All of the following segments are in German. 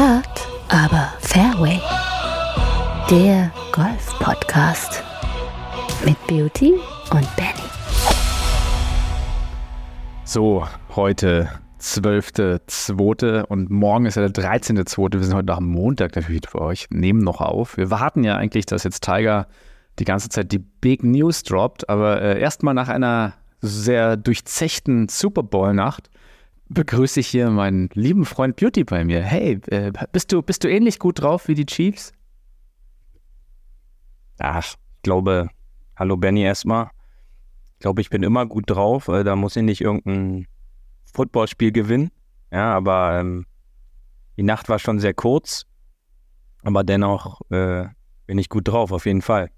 Hard, aber Fairway. Der Golf-Podcast mit Beauty und Benny. So, heute 12.2. und morgen ist ja der 13.2. Wir sind heute nach Montag natürlich für euch, nehmen noch auf. Wir warten ja eigentlich, dass jetzt Tiger die ganze Zeit die Big News droppt, aber äh, erstmal nach einer sehr durchzechten Super Bowl-Nacht begrüße ich hier meinen lieben Freund Beauty bei mir. Hey, äh, bist, du, bist du ähnlich gut drauf wie die Chiefs? Ach, ich glaube, hallo Benny erstmal. Ich glaube, ich bin immer gut drauf. Äh, da muss ich nicht irgendein Footballspiel gewinnen. Ja, aber ähm, die Nacht war schon sehr kurz. Aber dennoch äh, bin ich gut drauf, auf jeden Fall.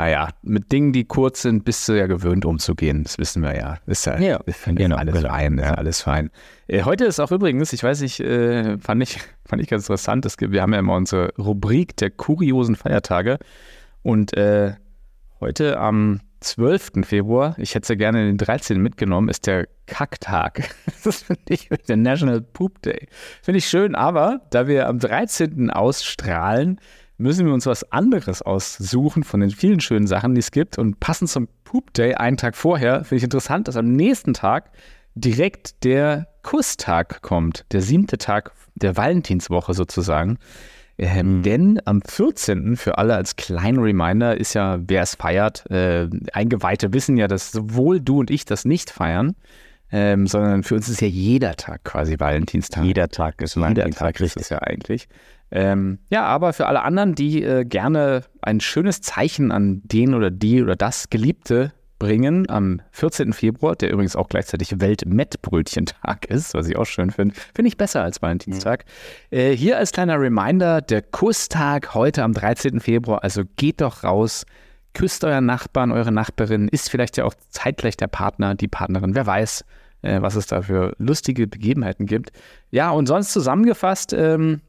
Naja, ah mit Dingen, die kurz sind, bist du ja gewöhnt umzugehen. Das wissen wir ja. Ist ja, ja ist genau, alles genau. fein. Ja. alles fein. Äh, heute ist auch übrigens, ich weiß nicht, äh, fand, ich, fand ich ganz interessant. Es gibt, wir haben ja immer unsere Rubrik der kuriosen Feiertage. Und äh, heute am 12. Februar, ich hätte es ja gerne den 13. mitgenommen, ist der Kacktag. Das finde ich der National Poop Day. Finde ich schön, aber da wir am 13. ausstrahlen, müssen wir uns was anderes aussuchen von den vielen schönen Sachen, die es gibt. Und passend zum Poop Day, einen Tag vorher, finde ich interessant, dass am nächsten Tag direkt der Kusstag kommt. Der siebte Tag der Valentinswoche sozusagen. Ähm, mhm. Denn am 14. für alle als kleinen Reminder ist ja, wer es feiert, äh, Eingeweihte wissen ja, dass sowohl du und ich das nicht feiern, ähm, sondern für uns ist ja jeder Tag quasi Valentinstag. Jeder Tag ist Valentinstag. Jeder Tag ist es ja eigentlich. Ähm, ja, aber für alle anderen, die äh, gerne ein schönes Zeichen an den oder die oder das Geliebte bringen, am 14. Februar, der übrigens auch gleichzeitig Welt-Mettbrötchentag ist, was ich auch schön finde, finde ich besser als Valentinstag. Mhm. Äh, hier als kleiner Reminder, der Kusstag heute am 13. Februar, also geht doch raus, küsst euren Nachbarn, eure Nachbarin, ist vielleicht ja auch zeitgleich der Partner, die Partnerin, wer weiß, äh, was es da für lustige Begebenheiten gibt. Ja, und sonst zusammengefasst, ähm,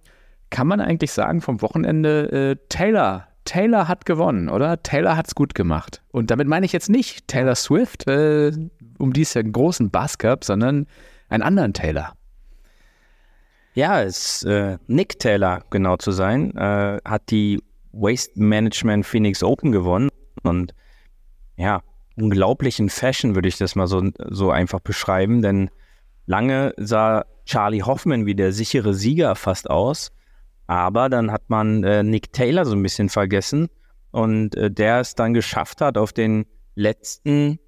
kann man eigentlich sagen vom Wochenende, äh, Taylor, Taylor hat gewonnen, oder? Taylor hat es gut gemacht. Und damit meine ich jetzt nicht Taylor Swift, äh, um die es ja einen großen Bass gab, sondern einen anderen Taylor. Ja, es äh, Nick Taylor, genau zu sein, äh, hat die Waste Management Phoenix Open gewonnen und ja, unglaublichen Fashion würde ich das mal so, so einfach beschreiben, denn lange sah Charlie Hoffman wie der sichere Sieger fast aus. Aber dann hat man äh, Nick Taylor so ein bisschen vergessen und äh, der es dann geschafft hat, auf den letzten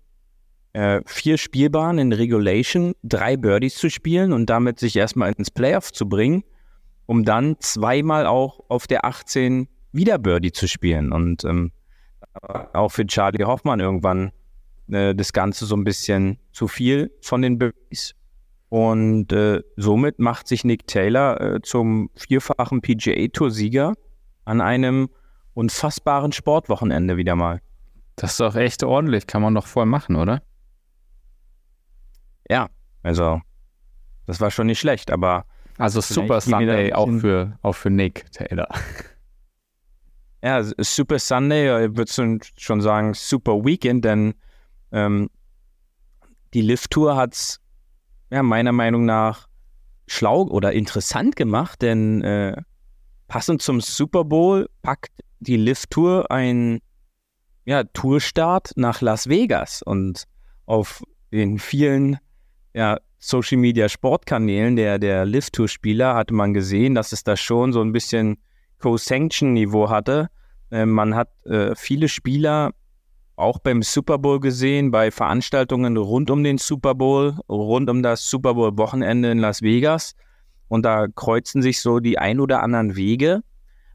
äh, vier Spielbahnen in Regulation drei Birdies zu spielen und damit sich erstmal ins Playoff zu bringen, um dann zweimal auch auf der 18 wieder Birdie zu spielen. Und ähm, auch für Charlie Hoffmann irgendwann äh, das Ganze so ein bisschen zu viel von den Birdies. Und äh, somit macht sich Nick Taylor äh, zum vierfachen PGA-Tour-Sieger an einem unfassbaren Sportwochenende wieder mal. Das ist doch echt ordentlich, kann man doch voll machen, oder? Ja, also das war schon nicht schlecht, aber. Also Super Sunday auch für, auch für Nick Taylor. Ja, Super Sunday, ich würde schon sagen Super Weekend, denn ähm, die Lift-Tour hat es ja, meiner Meinung nach schlau oder interessant gemacht, denn äh, passend zum Super Bowl packt die Lift Tour ein ja, Tourstart nach Las Vegas und auf den vielen ja, Social Media Sportkanälen der, der Lift Tour Spieler hatte man gesehen, dass es da schon so ein bisschen Co-Sanction Niveau hatte. Äh, man hat äh, viele Spieler auch beim Super Bowl gesehen, bei Veranstaltungen rund um den Super Bowl, rund um das Super Bowl Wochenende in Las Vegas. Und da kreuzen sich so die ein oder anderen Wege,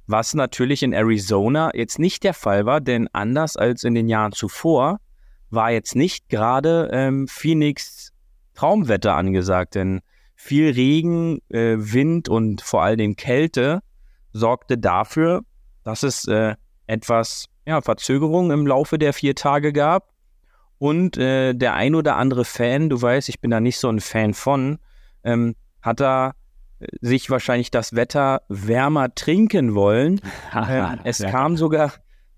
was natürlich in Arizona jetzt nicht der Fall war, denn anders als in den Jahren zuvor war jetzt nicht gerade ähm, Phoenix Traumwetter angesagt, denn viel Regen, äh, Wind und vor allem Kälte sorgte dafür, dass es äh, etwas ja, Verzögerungen im Laufe der vier Tage gab. Und äh, der ein oder andere Fan, du weißt, ich bin da nicht so ein Fan von, ähm, hat da äh, sich wahrscheinlich das Wetter wärmer trinken wollen. ähm, es ja. kam sogar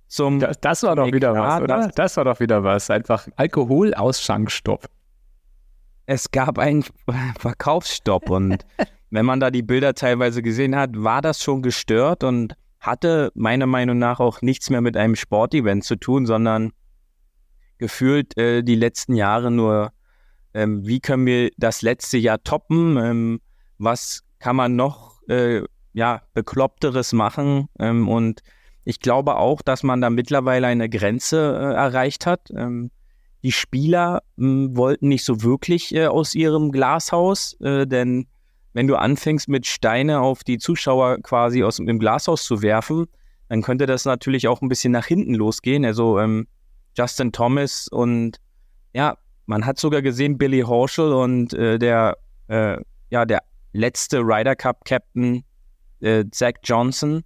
zum. Das, das war doch wieder was, oder? Das war doch wieder was. Einfach Alkoholausschankstopp. Es gab einen Verkaufsstopp und wenn man da die Bilder teilweise gesehen hat, war das schon gestört und hatte meiner Meinung nach auch nichts mehr mit einem Sportevent zu tun, sondern gefühlt äh, die letzten Jahre nur, ähm, wie können wir das letzte Jahr toppen, ähm, was kann man noch äh, ja, bekloppteres machen ähm, und ich glaube auch, dass man da mittlerweile eine Grenze äh, erreicht hat. Ähm, die Spieler mh, wollten nicht so wirklich äh, aus ihrem Glashaus, äh, denn wenn du anfängst mit Steine auf die Zuschauer quasi aus dem Glashaus zu werfen, dann könnte das natürlich auch ein bisschen nach hinten losgehen. Also ähm, Justin Thomas und ja, man hat sogar gesehen Billy Horschel und äh, der äh, ja der letzte Ryder Cup Captain äh, Zach Johnson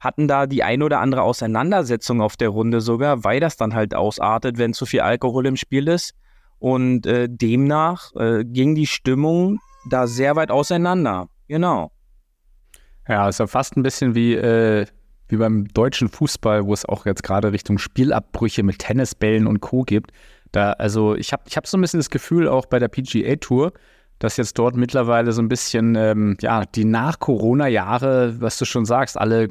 hatten da die ein oder andere Auseinandersetzung auf der Runde sogar, weil das dann halt ausartet, wenn zu viel Alkohol im Spiel ist. Und äh, demnach äh, ging die Stimmung da sehr weit auseinander. Genau. Ja, ist ja fast ein bisschen wie, äh, wie beim deutschen Fußball, wo es auch jetzt gerade Richtung Spielabbrüche mit Tennisbällen und Co. gibt. Da, also ich habe ich hab so ein bisschen das Gefühl, auch bei der PGA Tour, dass jetzt dort mittlerweile so ein bisschen, ähm, ja, die Nach-Corona-Jahre, was du schon sagst, alle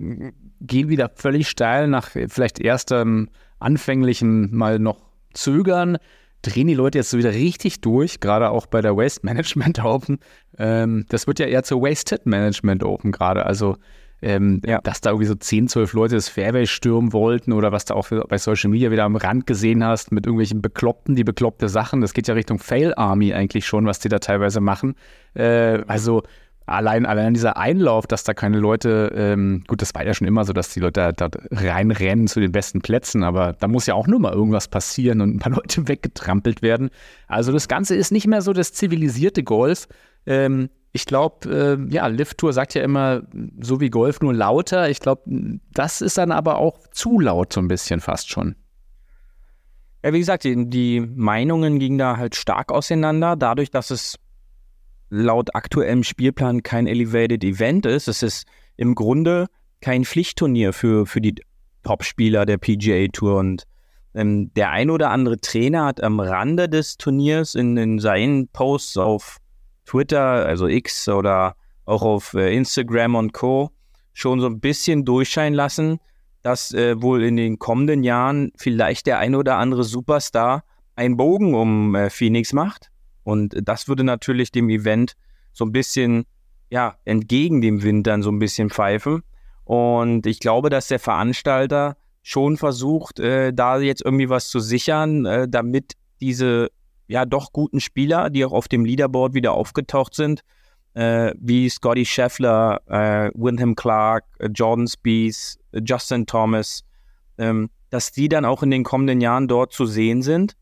gehen wieder völlig steil nach vielleicht erstem anfänglichen mal noch zögern, drehen die Leute jetzt so wieder richtig durch, gerade auch bei der Waste Management Open. Ähm, das wird ja eher zur Wasted Management Open gerade. Also ähm, ja. dass da irgendwie so 10, 12 Leute das Fairway stürmen wollten oder was du auch bei Social Media wieder am Rand gesehen hast mit irgendwelchen Bekloppten, die bekloppte Sachen. Das geht ja Richtung Fail Army eigentlich schon, was die da teilweise machen. Äh, also allein, allein dieser Einlauf, dass da keine Leute, ähm, gut, das war ja schon immer so, dass die Leute da, da reinrennen zu den besten Plätzen, aber da muss ja auch nur mal irgendwas passieren und ein paar Leute weggetrampelt werden. Also das Ganze ist nicht mehr so das zivilisierte Golf. Ähm, ich glaube, äh, ja, Lift Tour sagt ja immer, so wie Golf nur lauter. Ich glaube, das ist dann aber auch zu laut so ein bisschen fast schon. Ja, wie gesagt, die, die Meinungen gingen da halt stark auseinander, dadurch, dass es laut aktuellem Spielplan kein Elevated Event ist. Es ist im Grunde kein Pflichtturnier für, für die Top-Spieler der PGA Tour. Und ähm, der ein oder andere Trainer hat am Rande des Turniers in, in seinen Posts auf Twitter, also X oder auch auf äh, Instagram und Co. schon so ein bisschen durchscheinen lassen, dass äh, wohl in den kommenden Jahren vielleicht der ein oder andere Superstar einen Bogen um äh, Phoenix macht. Und das würde natürlich dem Event so ein bisschen, ja, entgegen dem Wind dann so ein bisschen pfeifen. Und ich glaube, dass der Veranstalter schon versucht, äh, da jetzt irgendwie was zu sichern, äh, damit diese ja doch guten Spieler, die auch auf dem Leaderboard wieder aufgetaucht sind, äh, wie Scotty Scheffler, äh, Wyndham Clark, äh, Jordan Spieth, äh, Justin Thomas, ähm, dass die dann auch in den kommenden Jahren dort zu sehen sind.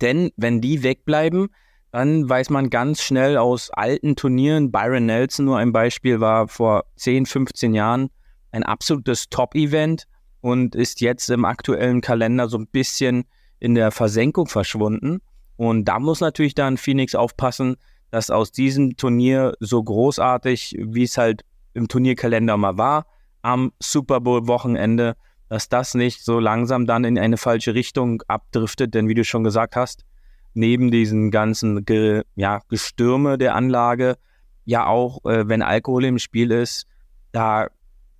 Denn wenn die wegbleiben, dann weiß man ganz schnell aus alten Turnieren, Byron Nelson nur ein Beispiel, war vor 10, 15 Jahren ein absolutes Top-Event und ist jetzt im aktuellen Kalender so ein bisschen in der Versenkung verschwunden. Und da muss natürlich dann Phoenix aufpassen, dass aus diesem Turnier so großartig, wie es halt im Turnierkalender mal war, am Super Bowl-Wochenende, dass das nicht so langsam dann in eine falsche Richtung abdriftet. Denn wie du schon gesagt hast, neben diesen ganzen Ge ja, Gestürme der Anlage, ja auch, äh, wenn Alkohol im Spiel ist, da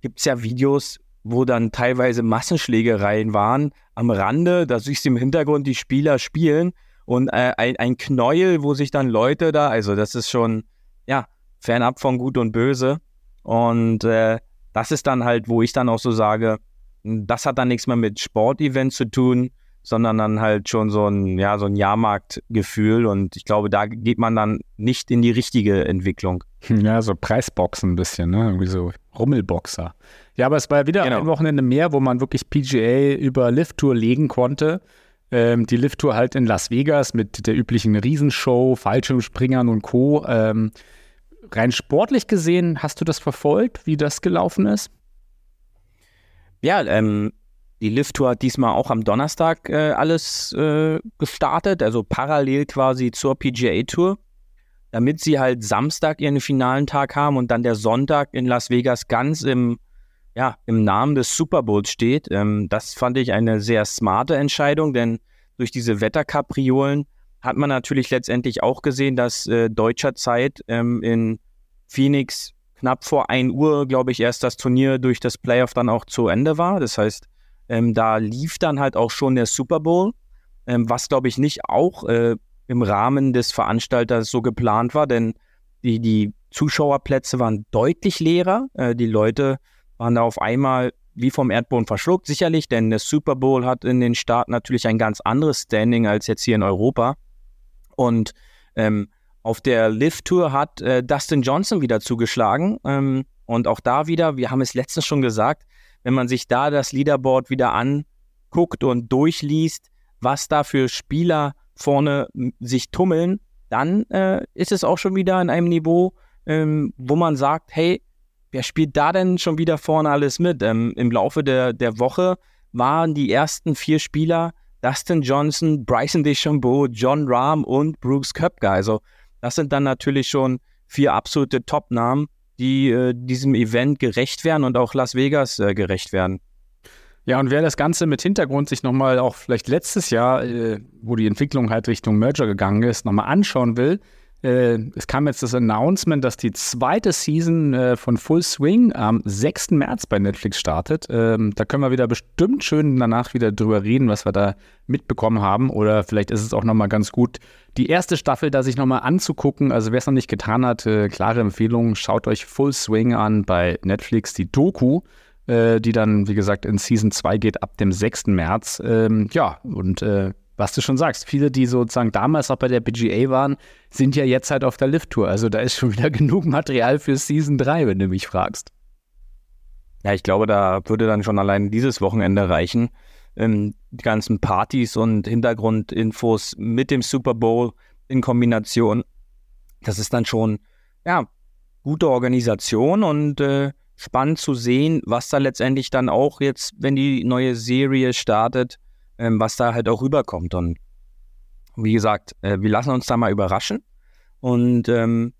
gibt es ja Videos, wo dann teilweise Massenschlägereien waren am Rande, da siehst du im Hintergrund die Spieler spielen und äh, ein, ein Knäuel, wo sich dann Leute da, also das ist schon, ja, fernab von Gut und Böse. Und äh, das ist dann halt, wo ich dann auch so sage, das hat dann nichts mehr mit Sportevent zu tun, sondern dann halt schon so ein, ja, so ein Jahrmarktgefühl. Und ich glaube, da geht man dann nicht in die richtige Entwicklung. Ja, so Preisboxen ein bisschen, ne? Irgendwie so Rummelboxer. Ja, aber es war wieder genau. ein Wochenende mehr, wo man wirklich PGA über Lift-Tour legen konnte ähm, die Lift-Tour halt in Las Vegas mit der üblichen Riesenshow, Fallschirmspringern und Co. Ähm, rein sportlich gesehen, hast du das verfolgt, wie das gelaufen ist? Ja, ähm, die Lift-Tour hat diesmal auch am Donnerstag äh, alles äh, gestartet, also parallel quasi zur PGA-Tour, damit sie halt Samstag ihren finalen Tag haben und dann der Sonntag in Las Vegas ganz im ja, im Namen des Super Bowls steht. Ähm, das fand ich eine sehr smarte Entscheidung, denn durch diese Wetterkapriolen hat man natürlich letztendlich auch gesehen, dass äh, deutscher Zeit ähm, in Phoenix knapp vor 1 Uhr, glaube ich, erst das Turnier durch das Playoff dann auch zu Ende war. Das heißt, ähm, da lief dann halt auch schon der Super Bowl, ähm, was, glaube ich, nicht auch äh, im Rahmen des Veranstalters so geplant war, denn die, die Zuschauerplätze waren deutlich leerer. Äh, die Leute waren da auf einmal wie vom Erdboden verschluckt, sicherlich, denn der Super Bowl hat in den Staaten natürlich ein ganz anderes Standing als jetzt hier in Europa. Und ähm, auf der Lift-Tour hat äh, Dustin Johnson wieder zugeschlagen. Ähm, und auch da wieder, wir haben es letztens schon gesagt, wenn man sich da das Leaderboard wieder anguckt und durchliest, was da für Spieler vorne sich tummeln, dann äh, ist es auch schon wieder in einem Niveau, ähm, wo man sagt, hey, wer spielt da denn schon wieder vorne alles mit? Ähm, Im Laufe der, der Woche waren die ersten vier Spieler Dustin Johnson, Bryson DeChambeau, John Rahm und Brooks Köpke. Also das sind dann natürlich schon vier absolute Top-Namen, die äh, diesem Event gerecht werden und auch Las Vegas äh, gerecht werden. Ja, und wer das Ganze mit Hintergrund sich nochmal auch vielleicht letztes Jahr, äh, wo die Entwicklung halt Richtung Merger gegangen ist, nochmal anschauen will, äh, es kam jetzt das Announcement, dass die zweite Season äh, von Full Swing am 6. März bei Netflix startet. Ähm, da können wir wieder bestimmt schön danach wieder drüber reden, was wir da mitbekommen haben. Oder vielleicht ist es auch nochmal ganz gut, die erste Staffel da sich nochmal anzugucken. Also wer es noch nicht getan hat, äh, klare Empfehlung, schaut euch Full Swing an bei Netflix, die Doku äh, die dann, wie gesagt, in Season 2 geht ab dem 6. März. Ähm, ja, und äh, was du schon sagst, viele, die sozusagen damals auch bei der PGA waren, sind ja jetzt halt auf der Lift-Tour. Also da ist schon wieder genug Material für Season 3, wenn du mich fragst. Ja, ich glaube, da würde dann schon allein dieses Wochenende reichen. Ähm, die ganzen Partys und Hintergrundinfos mit dem Super Bowl in Kombination. Das ist dann schon, ja, gute Organisation und äh, spannend zu sehen, was da letztendlich dann auch jetzt, wenn die neue Serie startet, ähm, was da halt auch rüberkommt. Und wie gesagt, äh, wir lassen uns da mal überraschen. Und ähm,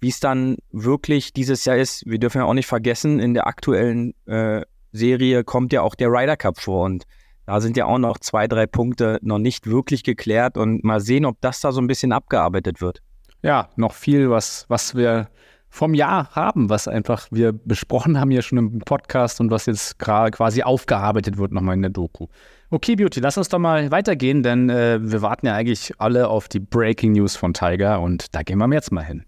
wie es dann wirklich dieses Jahr ist, wir dürfen ja auch nicht vergessen, in der aktuellen äh, Serie kommt ja auch der Ryder Cup vor. Und da sind ja auch noch zwei, drei Punkte noch nicht wirklich geklärt. Und mal sehen, ob das da so ein bisschen abgearbeitet wird. Ja, noch viel, was, was wir vom Jahr haben, was einfach wir besprochen haben ja schon im Podcast und was jetzt quasi aufgearbeitet wird nochmal in der Doku. Okay, Beauty, lass uns doch mal weitergehen, denn äh, wir warten ja eigentlich alle auf die Breaking News von Tiger und da gehen wir jetzt mal hin.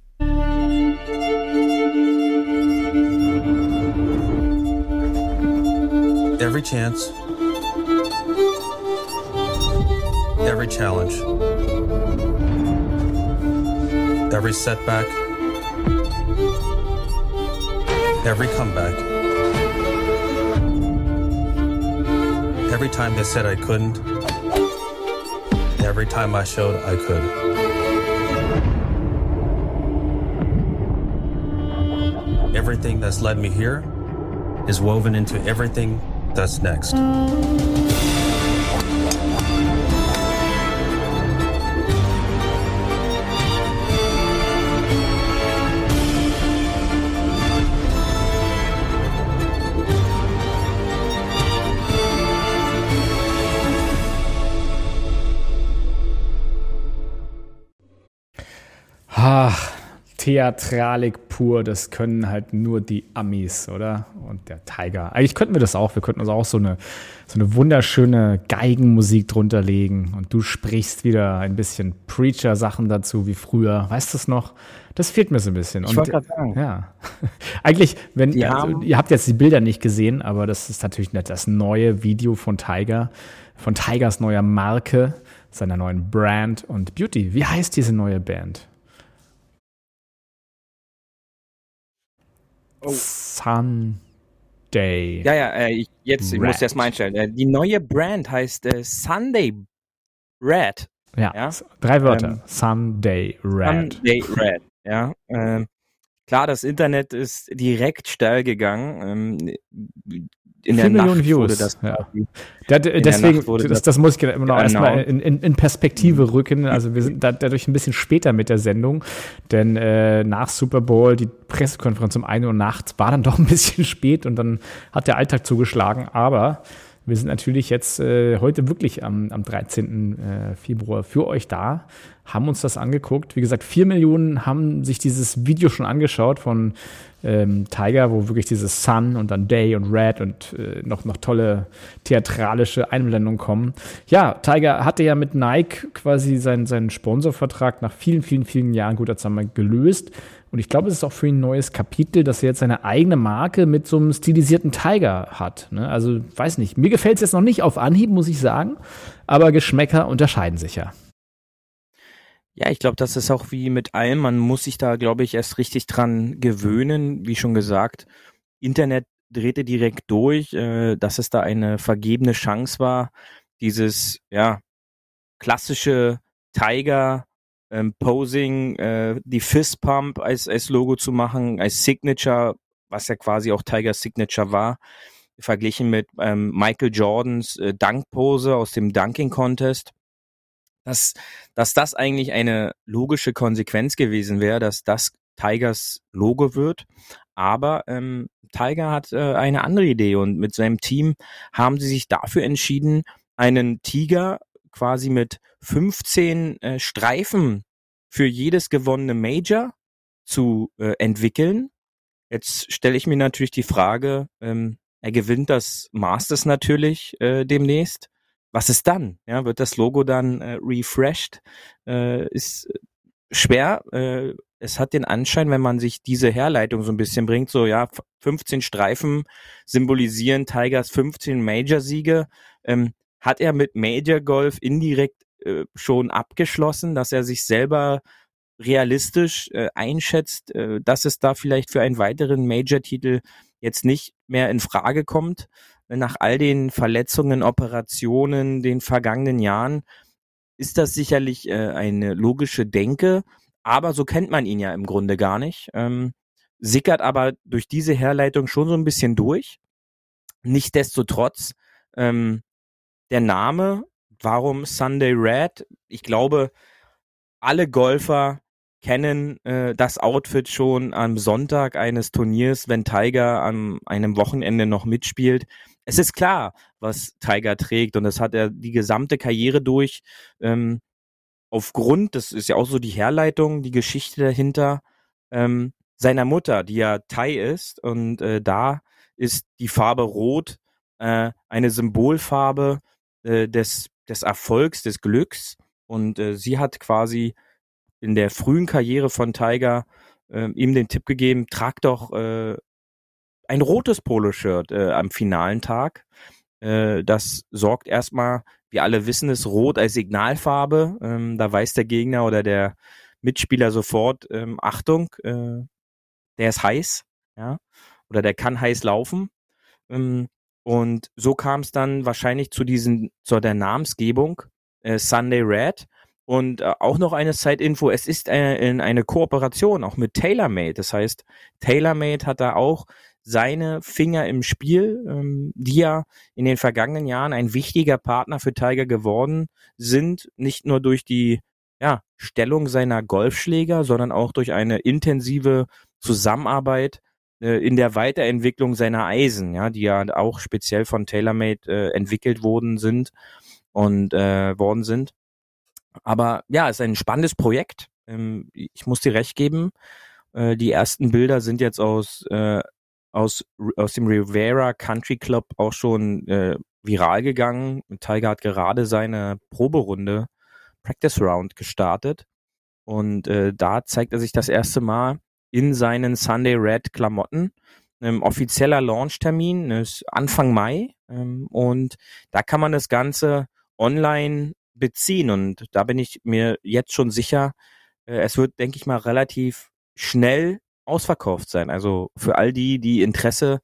Every chance. Every challenge. Every setback. Every comeback. Every time they said I couldn't. Every time I showed I could. Everything that's led me here is woven into everything that's next. Theatralik pur, das können halt nur die Amis, oder? Und der Tiger. Eigentlich könnten wir das auch. Wir könnten uns auch so eine, so eine wunderschöne Geigenmusik drunter legen. Und du sprichst wieder ein bisschen Preacher-Sachen dazu wie früher. Weißt du es noch? Das fehlt mir so ein bisschen. Ich wollte gerade sagen. Ja. Eigentlich, wenn, also, ihr habt jetzt die Bilder nicht gesehen, aber das ist natürlich nicht das neue Video von Tiger, von Tigers neuer Marke, seiner neuen Brand und Beauty. Wie heißt diese neue Band? Oh. Sunday. Ja, ja, äh, ich, jetzt ich muss ich das mal einstellen. Äh, die neue Brand heißt äh, Sunday Red. Ja, ja? drei Wörter. Ähm, Sunday Red. Sunday Red, ja. Ähm, klar, das Internet ist direkt steil gegangen. Ähm, in der Millionen Nacht Views. wurde das. Ja. Da, deswegen, das, das, muss ich immer noch genau. erstmal in, in, in, Perspektive mhm. rücken. Also wir sind da, dadurch ein bisschen später mit der Sendung, denn äh, nach Super Bowl, die Pressekonferenz um 1 Uhr nachts war dann doch ein bisschen spät und dann hat der Alltag zugeschlagen. Aber wir sind natürlich jetzt äh, heute wirklich am, am 13. Äh, Februar für euch da, haben uns das angeguckt. Wie gesagt, vier Millionen haben sich dieses Video schon angeschaut von ähm, Tiger, wo wirklich dieses Sun und dann Day und Red und äh, noch, noch tolle theatralische Einblendungen kommen. Ja, Tiger hatte ja mit Nike quasi seinen, seinen Sponsorvertrag nach vielen, vielen, vielen Jahren gut als einmal gelöst. Und ich glaube, es ist auch für ihn ein neues Kapitel, dass er jetzt seine eigene Marke mit so einem stilisierten Tiger hat. Ne? Also, weiß nicht. Mir gefällt es jetzt noch nicht auf Anhieb, muss ich sagen. Aber Geschmäcker unterscheiden sich ja. Ja, ich glaube, das ist auch wie mit allem. Man muss sich da, glaube ich, erst richtig dran gewöhnen. Wie schon gesagt, Internet drehte direkt durch, äh, dass es da eine vergebene Chance war, dieses, ja, klassische Tiger ähm, Posing, äh, die Fist Pump als, als Logo zu machen, als Signature, was ja quasi auch Tiger Signature war, verglichen mit ähm, Michael Jordans äh, Dunk-Pose aus dem Dunking Contest dass, dass das eigentlich eine logische Konsequenz gewesen wäre, dass das Tigers Logo wird. Aber ähm, Tiger hat äh, eine andere Idee und mit seinem Team haben sie sich dafür entschieden, einen Tiger quasi mit 15 äh, Streifen für jedes gewonnene Major zu äh, entwickeln. Jetzt stelle ich mir natürlich die Frage, ähm, er gewinnt das Masters natürlich äh, demnächst was ist dann? Ja, wird das Logo dann äh, refreshed? Äh, ist schwer. Äh, es hat den Anschein, wenn man sich diese Herleitung so ein bisschen bringt, so ja, 15 Streifen symbolisieren Tigers 15 Major-Siege. Ähm, hat er mit Major Golf indirekt äh, schon abgeschlossen, dass er sich selber realistisch äh, einschätzt, äh, dass es da vielleicht für einen weiteren Major-Titel jetzt nicht mehr in Frage kommt? nach all den Verletzungen, Operationen, den vergangenen Jahren, ist das sicherlich äh, eine logische Denke, aber so kennt man ihn ja im Grunde gar nicht. Ähm, sickert aber durch diese Herleitung schon so ein bisschen durch. Nichtsdestotrotz, ähm, der Name, warum Sunday Red? Ich glaube, alle Golfer kennen äh, das Outfit schon am Sonntag eines Turniers, wenn Tiger an einem Wochenende noch mitspielt es ist klar, was Tiger trägt und das hat er die gesamte Karriere durch. Ähm, aufgrund, das ist ja auch so die Herleitung, die Geschichte dahinter, ähm, seiner Mutter, die ja Thai ist und äh, da ist die Farbe Rot äh, eine Symbolfarbe äh, des, des Erfolgs, des Glücks und äh, sie hat quasi in der frühen Karriere von Tiger äh, ihm den Tipp gegeben, trag doch äh, ein rotes Poloshirt äh, am finalen Tag. Äh, das sorgt erstmal, wir alle wissen es, rot als Signalfarbe. Ähm, da weiß der Gegner oder der Mitspieler sofort, ähm, Achtung, äh, der ist heiß, ja, oder der kann heiß laufen. Ähm, und so kam es dann wahrscheinlich zu diesen, zu der Namensgebung äh, Sunday Red. Und äh, auch noch eine Zeitinfo, es ist äh, in eine Kooperation auch mit TaylorMade. Das heißt, TaylorMade hat da auch seine Finger im Spiel, ähm, die ja in den vergangenen Jahren ein wichtiger Partner für Tiger geworden sind, nicht nur durch die ja, Stellung seiner Golfschläger, sondern auch durch eine intensive Zusammenarbeit in der Weiterentwicklung seiner Eisen, ja, die ja auch speziell von TaylorMade äh, entwickelt worden sind und äh, worden sind. Aber ja, ist ein spannendes Projekt. Ähm, ich muss dir recht geben. Äh, die ersten Bilder sind jetzt aus äh, aus, aus dem Rivera Country Club auch schon äh, viral gegangen. Tiger hat gerade seine Proberunde Practice Round gestartet und äh, da zeigt er sich das erste Mal in seinen Sunday Red Klamotten. Ähm, offizieller Launchtermin ist Anfang Mai ähm, und da kann man das Ganze online beziehen und da bin ich mir jetzt schon sicher, äh, es wird, denke ich mal, relativ schnell ausverkauft sein. Also für all die, die Interesse,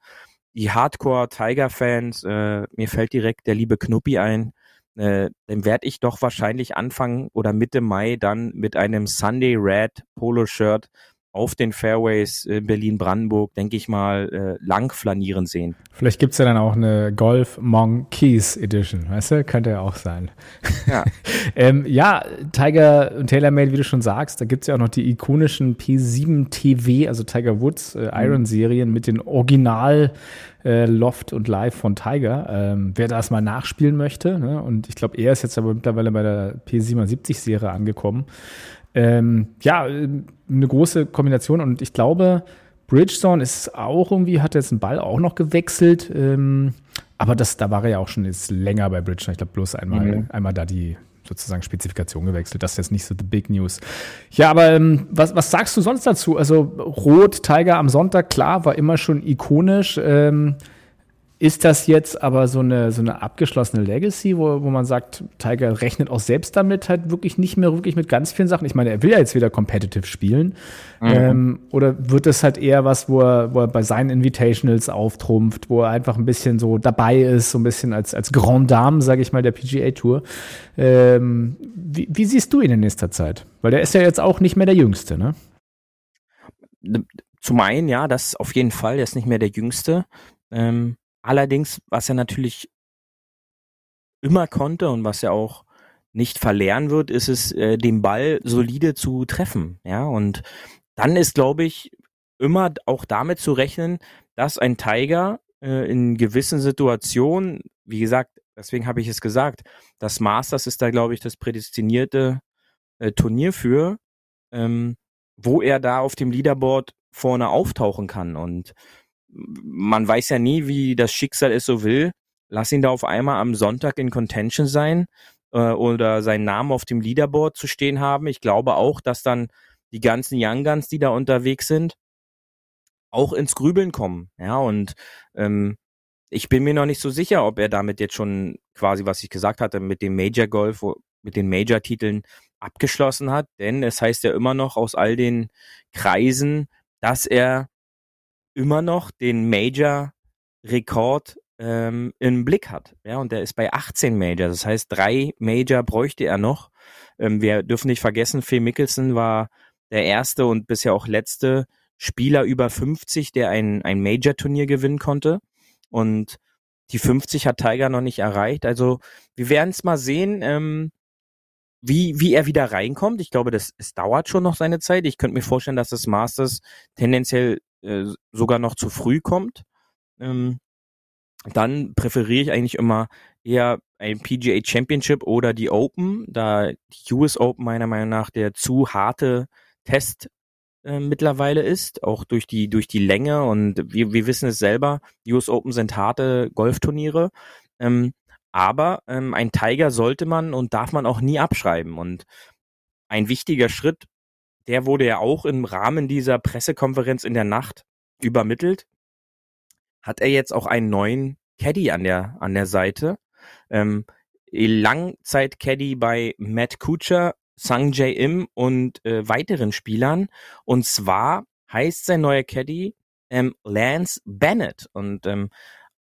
die Hardcore-Tiger-Fans, äh, mir fällt direkt der liebe Knuppi ein, äh, dann werde ich doch wahrscheinlich anfangen oder Mitte Mai dann mit einem Sunday Red Polo-Shirt auf den Fairways Berlin-Brandenburg, denke ich mal, äh, lang flanieren sehen. Vielleicht gibt's ja dann auch eine Golf Monkeys Edition, weißt du? Könnte ja auch sein. Ja, ähm, ja Tiger und TaylorMade, wie du schon sagst, da gibt's ja auch noch die ikonischen P7 TV, also Tiger Woods äh, Iron-Serien mit den Original äh, Loft und Live von Tiger. Ähm, wer das mal nachspielen möchte, ne? und ich glaube, er ist jetzt aber mittlerweile bei der P77-Serie angekommen. Ähm, ja, eine große Kombination und ich glaube, Bridgestone ist auch irgendwie, hat jetzt einen Ball auch noch gewechselt. Ähm, aber das, da war er ja auch schon jetzt länger bei Bridgestone. Ich glaube, bloß einmal, mhm. einmal da die sozusagen Spezifikation gewechselt. Das ist jetzt nicht so the big news. Ja, aber ähm, was, was sagst du sonst dazu? Also Rot, Tiger am Sonntag, klar, war immer schon ikonisch. Ähm, ist das jetzt aber so eine, so eine abgeschlossene Legacy, wo, wo man sagt, Tiger rechnet auch selbst damit halt wirklich nicht mehr wirklich mit ganz vielen Sachen? Ich meine, er will ja jetzt wieder competitive spielen. Mhm. Ähm, oder wird das halt eher was, wo er, wo er bei seinen Invitationals auftrumpft, wo er einfach ein bisschen so dabei ist, so ein bisschen als, als Grand Dame, sage ich mal, der PGA Tour? Ähm, wie, wie siehst du ihn in nächster Zeit? Weil der ist ja jetzt auch nicht mehr der Jüngste, ne? Zum einen, ja, das auf jeden Fall, der ist nicht mehr der Jüngste. Ähm, Allerdings, was er natürlich immer konnte und was er auch nicht verlernen wird, ist es, äh, den Ball solide zu treffen. Ja, und dann ist, glaube ich, immer auch damit zu rechnen, dass ein Tiger äh, in gewissen Situationen, wie gesagt, deswegen habe ich es gesagt, das Masters ist da, glaube ich, das prädestinierte äh, Turnier für, ähm, wo er da auf dem Leaderboard vorne auftauchen kann. Und man weiß ja nie, wie das Schicksal es so will. Lass ihn da auf einmal am Sonntag in Contention sein äh, oder seinen Namen auf dem Leaderboard zu stehen haben. Ich glaube auch, dass dann die ganzen Young Guns, die da unterwegs sind, auch ins Grübeln kommen. Ja, und ähm, ich bin mir noch nicht so sicher, ob er damit jetzt schon quasi, was ich gesagt hatte, mit dem Major Golf, mit den Major-Titeln abgeschlossen hat. Denn es heißt ja immer noch aus all den Kreisen, dass er immer noch den Major-Rekord ähm, im Blick hat. Ja, und der ist bei 18 Major. Das heißt, drei Major bräuchte er noch. Ähm, wir dürfen nicht vergessen, Phil Mickelson war der erste und bisher auch letzte Spieler über 50, der ein, ein Major-Turnier gewinnen konnte. Und die 50 hat Tiger noch nicht erreicht. Also wir werden es mal sehen, ähm, wie, wie er wieder reinkommt. Ich glaube, das, es dauert schon noch seine Zeit. Ich könnte mir vorstellen, dass das Masters tendenziell äh, sogar noch zu früh kommt, ähm, dann präferiere ich eigentlich immer eher ein PGA Championship oder die Open, da die US Open meiner Meinung nach der zu harte Test äh, mittlerweile ist, auch durch die durch die Länge und wir, wir wissen es selber, US Open sind harte Golfturniere. Ähm, aber ähm, ein Tiger sollte man und darf man auch nie abschreiben. Und ein wichtiger Schritt der wurde ja auch im Rahmen dieser Pressekonferenz in der Nacht übermittelt. Hat er jetzt auch einen neuen Caddy an der, an der Seite. Ähm, Langzeit-Caddy bei Matt Kuchar, Sang Im und äh, weiteren Spielern. Und zwar heißt sein neuer Caddy ähm, Lance Bennett. Und ähm,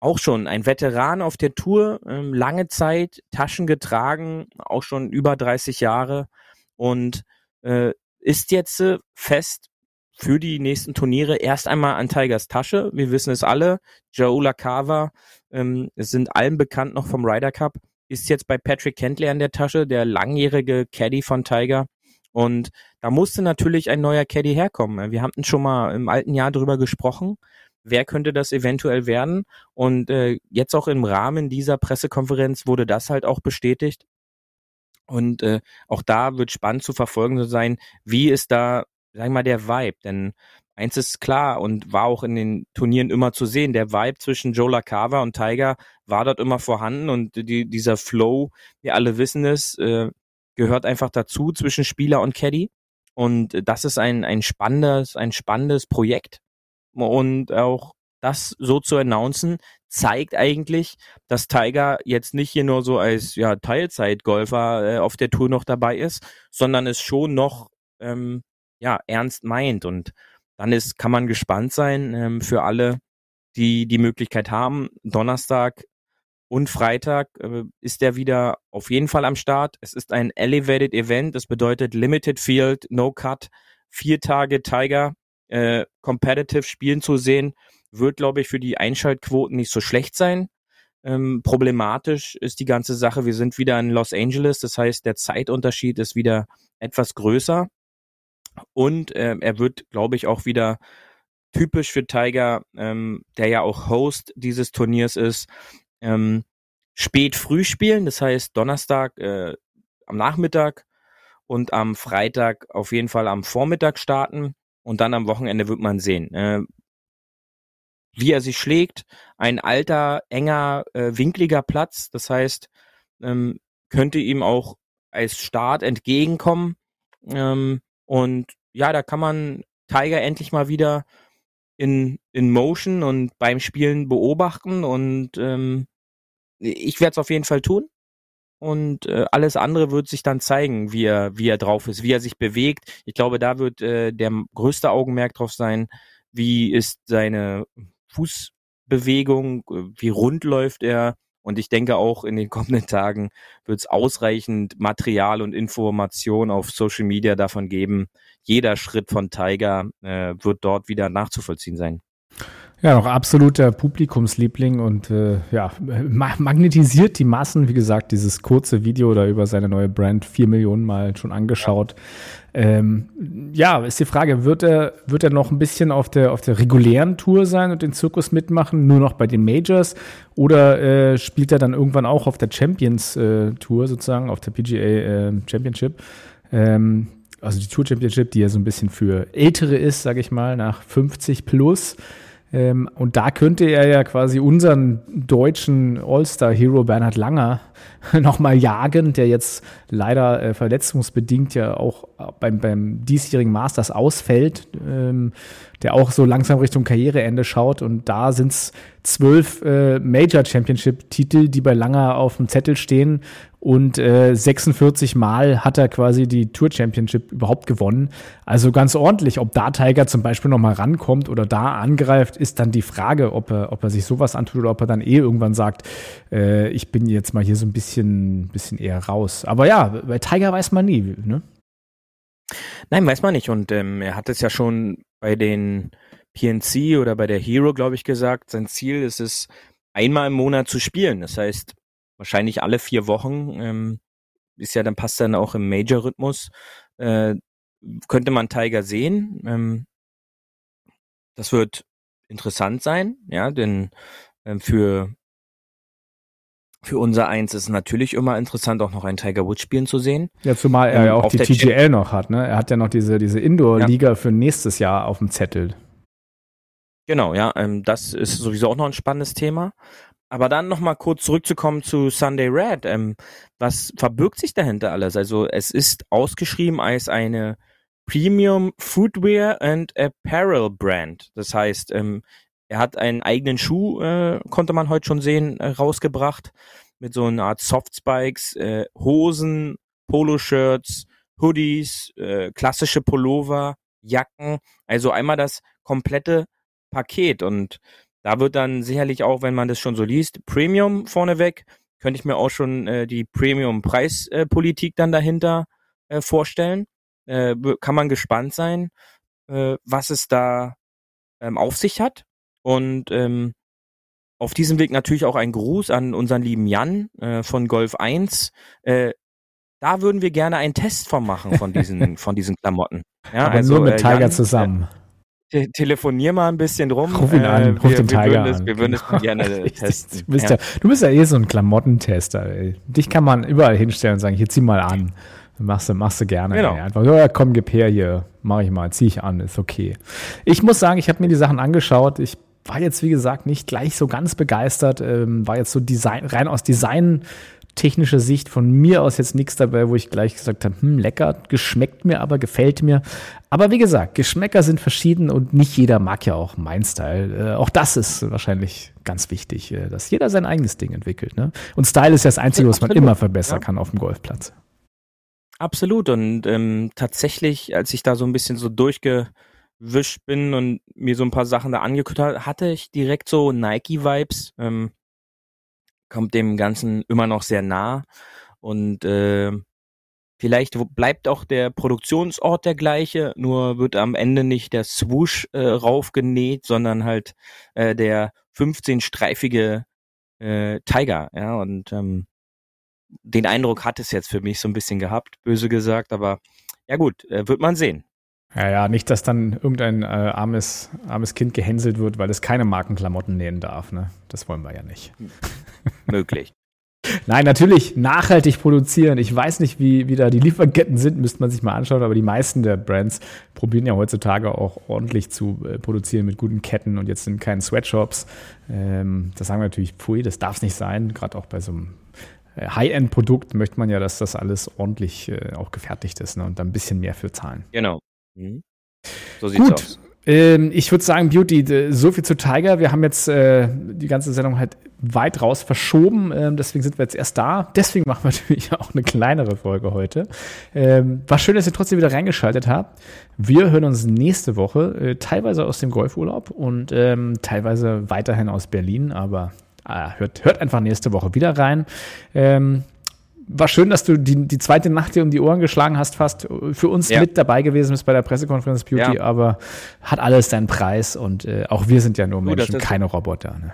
auch schon ein Veteran auf der Tour, ähm, lange Zeit, Taschen getragen, auch schon über 30 Jahre. Und äh, ist jetzt äh, fest für die nächsten Turniere erst einmal an Tigers Tasche. Wir wissen es alle. Joe Lacava, ähm, sind allen bekannt noch vom Ryder Cup, ist jetzt bei Patrick Kentley an der Tasche, der langjährige Caddy von Tiger. Und da musste natürlich ein neuer Caddy herkommen. Wir hatten schon mal im alten Jahr drüber gesprochen. Wer könnte das eventuell werden? Und äh, jetzt auch im Rahmen dieser Pressekonferenz wurde das halt auch bestätigt. Und äh, auch da wird spannend zu verfolgen sein, wie ist da, sag ich mal, der Vibe. Denn eins ist klar und war auch in den Turnieren immer zu sehen, der Vibe zwischen Joe LaCava und Tiger war dort immer vorhanden und die, dieser Flow, wir alle wissen es, äh, gehört einfach dazu zwischen Spieler und Caddy. Und das ist ein, ein spannendes, ein spannendes Projekt. Und auch das so zu announcen, zeigt eigentlich, dass Tiger jetzt nicht hier nur so als ja, Teilzeitgolfer äh, auf der Tour noch dabei ist, sondern es schon noch ähm, ja, ernst meint. Und dann ist, kann man gespannt sein ähm, für alle, die die Möglichkeit haben. Donnerstag und Freitag äh, ist er wieder auf jeden Fall am Start. Es ist ein Elevated Event. Das bedeutet Limited Field, No Cut, vier Tage Tiger äh, competitive spielen zu sehen, wird, glaube ich, für die Einschaltquoten nicht so schlecht sein. Ähm, problematisch ist die ganze Sache. Wir sind wieder in Los Angeles, das heißt, der Zeitunterschied ist wieder etwas größer. Und äh, er wird, glaube ich, auch wieder typisch für Tiger, ähm, der ja auch Host dieses Turniers ist, ähm, spät früh spielen, das heißt Donnerstag äh, am Nachmittag und am Freitag auf jeden Fall am Vormittag starten und dann am Wochenende wird man sehen. Äh, wie er sich schlägt. Ein alter, enger, äh, winkliger Platz. Das heißt, ähm, könnte ihm auch als Start entgegenkommen. Ähm, und ja, da kann man Tiger endlich mal wieder in, in Motion und beim Spielen beobachten. Und ähm, ich werde es auf jeden Fall tun. Und äh, alles andere wird sich dann zeigen, wie er, wie er drauf ist, wie er sich bewegt. Ich glaube, da wird äh, der größte Augenmerk drauf sein, wie ist seine Fußbewegung, wie rund läuft er. Und ich denke auch in den kommenden Tagen wird es ausreichend Material und Information auf Social Media davon geben. Jeder Schritt von Tiger äh, wird dort wieder nachzuvollziehen sein. Ja, noch absoluter Publikumsliebling und äh, ja, magnetisiert die Massen. Wie gesagt, dieses kurze Video da über seine neue Brand vier Millionen Mal schon angeschaut. Ähm, ja, ist die Frage, wird er, wird er noch ein bisschen auf der, auf der regulären Tour sein und den Zirkus mitmachen, nur noch bei den Majors? Oder äh, spielt er dann irgendwann auch auf der Champions äh, Tour sozusagen, auf der PGA äh, Championship? Ähm, also die Tour Championship, die ja so ein bisschen für Ältere ist, sage ich mal, nach 50 plus. Ähm, und da könnte er ja quasi unseren deutschen All-Star-Hero Bernhard Langer nochmal jagen, der jetzt leider äh, verletzungsbedingt ja auch beim, beim diesjährigen Masters ausfällt, ähm, der auch so langsam Richtung Karriereende schaut. Und da sind es zwölf äh, Major Championship-Titel, die bei Langer auf dem Zettel stehen. Und äh, 46 Mal hat er quasi die Tour Championship überhaupt gewonnen. Also ganz ordentlich. Ob da Tiger zum Beispiel nochmal rankommt oder da angreift, ist dann die Frage, ob er, ob er sich sowas antut oder ob er dann eh irgendwann sagt, äh, ich bin jetzt mal hier so ein bisschen, bisschen eher raus. Aber ja, bei Tiger weiß man nie, ne? Nein, weiß man nicht. Und ähm, er hat es ja schon bei den PNC oder bei der Hero, glaube ich, gesagt. Sein Ziel ist es, einmal im Monat zu spielen. Das heißt, wahrscheinlich alle vier Wochen. Ähm, ist ja, dann passt dann auch im Major-Rhythmus. Äh, könnte man Tiger sehen. Ähm, das wird interessant sein, ja, denn ähm, für für unser Eins ist es natürlich immer interessant, auch noch einen Tiger Woods spielen zu sehen. Ja, zumal er ähm, ja auch die TGL noch hat, ne? Er hat ja noch diese, diese Indoor-Liga ja. für nächstes Jahr auf dem Zettel. Genau, ja, ähm, das ist sowieso auch noch ein spannendes Thema. Aber dann nochmal kurz zurückzukommen zu Sunday Red. Ähm, was verbirgt sich dahinter alles? Also es ist ausgeschrieben als eine Premium Footwear and Apparel Brand. Das heißt, ähm, er hat einen eigenen Schuh, äh, konnte man heute schon sehen, äh, rausgebracht. Mit so einer Art Softspikes, äh, Hosen, Poloshirts, Hoodies, äh, klassische Pullover, Jacken. Also einmal das komplette Paket. Und da wird dann sicherlich auch, wenn man das schon so liest, Premium vorneweg, könnte ich mir auch schon äh, die Premium-Preispolitik dann dahinter äh, vorstellen. Äh, kann man gespannt sein, äh, was es da ähm, auf sich hat. Und ähm, auf diesem Weg natürlich auch ein Gruß an unseren lieben Jan äh, von Golf 1. Äh, da würden wir gerne einen Test von machen von diesen, von diesen Klamotten. Ja, Aber also, nur mit äh, Tiger Jan, zusammen. Äh, te telefonier mal ein bisschen rum. Ruf ihn an, äh, ruf wir, den Tiger an. Wir würden es gerne testen. Du bist ja. ja. du bist ja eh so ein Klamottentester. Ey. Dich kann man überall hinstellen und sagen, hier zieh mal an. Machst du, machst du gerne. Genau. Ey. Einfach, ja, komm, gib her hier. Mach ich mal, zieh ich an, ist okay. Ich muss sagen, ich habe mir die Sachen angeschaut. Ich war jetzt, wie gesagt, nicht gleich so ganz begeistert. Ähm, war jetzt so Design, rein aus Design technischer Sicht von mir aus jetzt nichts dabei, wo ich gleich gesagt habe, hm, lecker, geschmeckt mir, aber gefällt mir. Aber wie gesagt, Geschmäcker sind verschieden und nicht jeder mag ja auch mein Style. Äh, auch das ist wahrscheinlich ganz wichtig, äh, dass jeder sein eigenes Ding entwickelt. Ne? Und Style ist ja das Einzige, was man immer verbessern ja. kann auf dem Golfplatz. Absolut. Und ähm, tatsächlich, als ich da so ein bisschen so durchgewischt bin und mir so ein paar Sachen da angeguckt habe, hatte ich direkt so Nike-Vibes. Ähm, kommt dem Ganzen immer noch sehr nah. Und äh, Vielleicht bleibt auch der Produktionsort der gleiche, nur wird am Ende nicht der Swoosh äh, raufgenäht, sondern halt äh, der 15-streifige äh, Tiger. Ja, und ähm, den Eindruck hat es jetzt für mich so ein bisschen gehabt, böse gesagt, aber ja gut, äh, wird man sehen. Ja, ja, nicht, dass dann irgendein äh, armes, armes Kind gehänselt wird, weil es keine Markenklamotten nähen darf. Ne? Das wollen wir ja nicht. Möglich. Nein, natürlich nachhaltig produzieren. Ich weiß nicht, wie, wie da die Lieferketten sind, müsste man sich mal anschauen, aber die meisten der Brands probieren ja heutzutage auch ordentlich zu äh, produzieren mit guten Ketten und jetzt sind keine Sweatshops. Ähm, das sagen wir natürlich, pfui, das darf es nicht sein. Gerade auch bei so einem äh, High-End-Produkt möchte man ja, dass das alles ordentlich äh, auch gefertigt ist ne, und da ein bisschen mehr für zahlen. Genau. Mhm. So sieht's Gut. aus. Ähm, ich würde sagen, Beauty, so viel zu Tiger. Wir haben jetzt äh, die ganze Sendung halt weit raus verschoben. Ähm, deswegen sind wir jetzt erst da. Deswegen machen wir natürlich auch eine kleinere Folge heute. Ähm, war schön, dass ihr trotzdem wieder reingeschaltet habt. Wir hören uns nächste Woche, äh, teilweise aus dem Golfurlaub und ähm, teilweise weiterhin aus Berlin. Aber äh, hört, hört einfach nächste Woche wieder rein. Ähm, war schön, dass du die, die zweite Nacht dir um die Ohren geschlagen hast, fast für uns ja. mit dabei gewesen bist bei der Pressekonferenz Beauty, ja. aber hat alles seinen Preis und äh, auch wir sind ja nur Menschen, keine Roboter. Ne?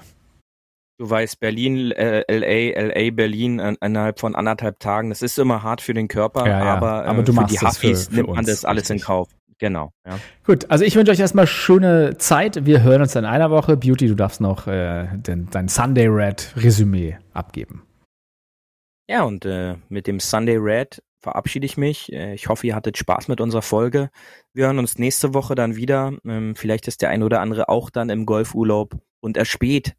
Du weißt, Berlin, äh, LA, LA, Berlin äh, innerhalb von anderthalb Tagen, das ist immer hart für den Körper, ja, aber, aber du äh, für machst die Huffis nimmt man das alles in Kauf. Genau. Ja. Gut, also ich wünsche euch erstmal schöne Zeit. Wir hören uns in einer Woche. Beauty, du darfst noch äh, den, dein Sunday Red Resümee abgeben. Ja, und äh, mit dem Sunday Red verabschiede ich mich. Äh, ich hoffe, ihr hattet Spaß mit unserer Folge. Wir hören uns nächste Woche dann wieder. Ähm, vielleicht ist der ein oder andere auch dann im Golfurlaub und erspäht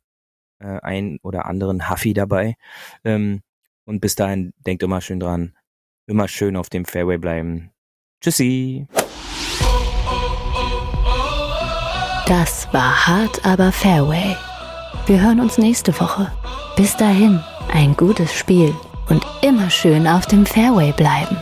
äh, ein oder anderen Huffy dabei. Ähm, und bis dahin denkt immer schön dran, immer schön auf dem Fairway bleiben. Tschüssi. Das war hart, aber Fairway. Wir hören uns nächste Woche. Bis dahin, ein gutes Spiel und immer schön auf dem Fairway bleiben.